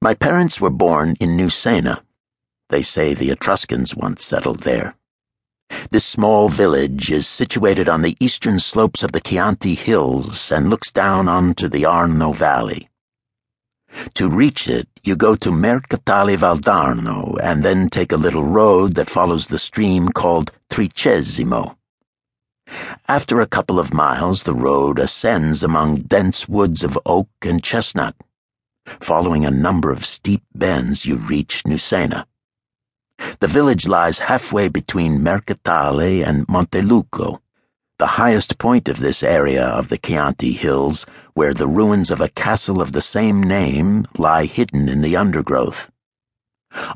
My parents were born in Nusenna. They say the Etruscans once settled there. This small village is situated on the eastern slopes of the Chianti Hills and looks down onto the Arno Valley. To reach it, you go to Mercatale Valdarno and then take a little road that follows the stream called Tricesimo. After a couple of miles, the road ascends among dense woods of oak and chestnut. Following a number of steep bends, you reach Nusenna. The village lies halfway between Mercatale and Monteluco, the highest point of this area of the Chianti Hills, where the ruins of a castle of the same name lie hidden in the undergrowth.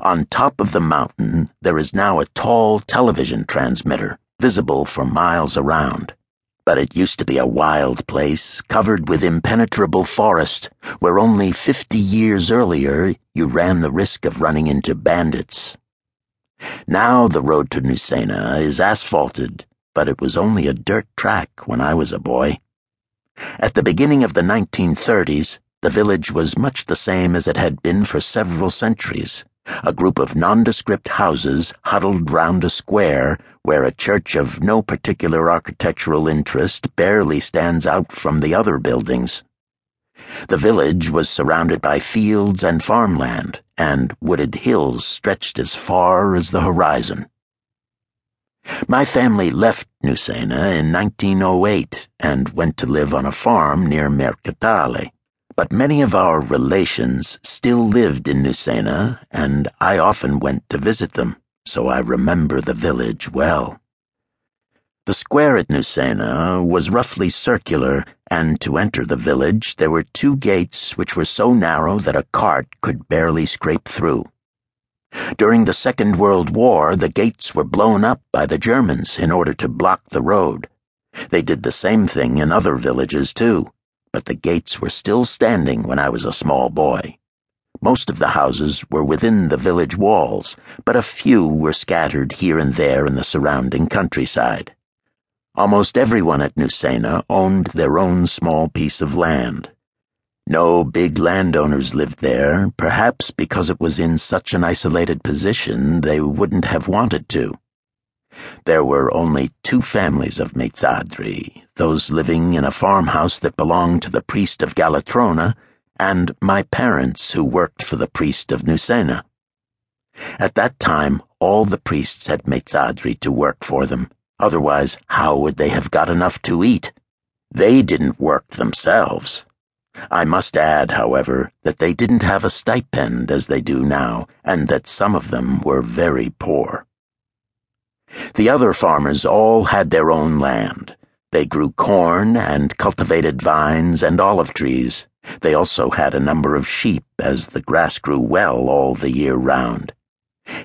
On top of the mountain, there is now a tall television transmitter, visible for miles around but it used to be a wild place covered with impenetrable forest where only fifty years earlier you ran the risk of running into bandits. Now the road to Nusenna is asphalted, but it was only a dirt track when I was a boy. At the beginning of the 1930s, the village was much the same as it had been for several centuries a group of nondescript houses huddled round a square where a church of no particular architectural interest barely stands out from the other buildings. The village was surrounded by fields and farmland, and wooded hills stretched as far as the horizon. My family left Nusenna in 1908 and went to live on a farm near Mercatale. But many of our relations still lived in Nusenna, and I often went to visit them, so I remember the village well. The square at Nusenna was roughly circular, and to enter the village there were two gates which were so narrow that a cart could barely scrape through. During the Second World War, the gates were blown up by the Germans in order to block the road. They did the same thing in other villages, too but the gates were still standing when I was a small boy. Most of the houses were within the village walls, but a few were scattered here and there in the surrounding countryside. Almost everyone at Nusenna owned their own small piece of land. No big landowners lived there, perhaps because it was in such an isolated position they wouldn't have wanted to. There were only two families of Mezzadri, those living in a farmhouse that belonged to the priest of Galatrona, and my parents who worked for the priest of Nusenna. At that time, all the priests had Mezzadri to work for them. Otherwise, how would they have got enough to eat? They didn't work themselves. I must add, however, that they didn't have a stipend as they do now, and that some of them were very poor. The other farmers all had their own land. They grew corn and cultivated vines and olive trees. They also had a number of sheep, as the grass grew well all the year round.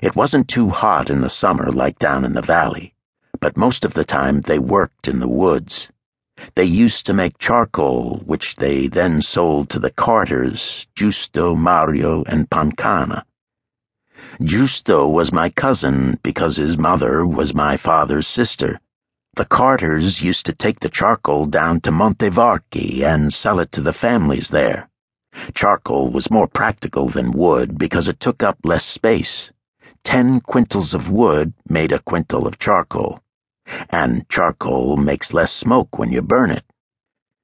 It wasn't too hot in the summer like down in the valley, but most of the time they worked in the woods. They used to make charcoal, which they then sold to the carters, Giusto, Mario, and Pancana. Giusto was my cousin because his mother was my father's sister. The Carters used to take the charcoal down to Montevarchi and sell it to the families there. Charcoal was more practical than wood because it took up less space. Ten quintals of wood made a quintal of charcoal, and charcoal makes less smoke when you burn it.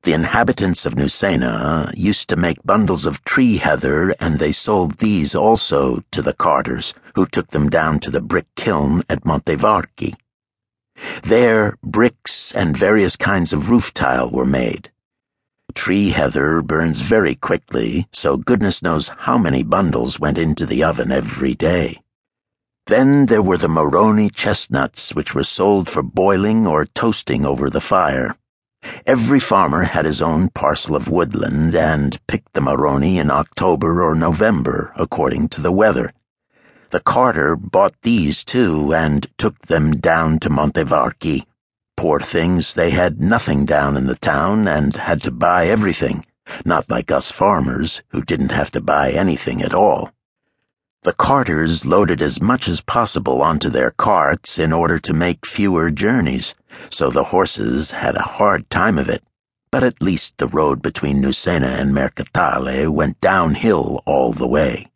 The inhabitants of Nusenna used to make bundles of tree heather, and they sold these also to the carters, who took them down to the brick kiln at Montevarchi. There, bricks and various kinds of roof tile were made. Tree heather burns very quickly, so goodness knows how many bundles went into the oven every day. Then there were the marroni chestnuts, which were sold for boiling or toasting over the fire. Every farmer had his own parcel of woodland and picked the marroni in October or November, according to the weather. The carter bought these too and took them down to Montevarchi. Poor things, they had nothing down in the town and had to buy everything, not like us farmers, who didn't have to buy anything at all. The carters loaded as much as possible onto their carts in order to make fewer journeys, so the horses had a hard time of it. but at least the road between Nusenna and Mercatale went downhill all the way.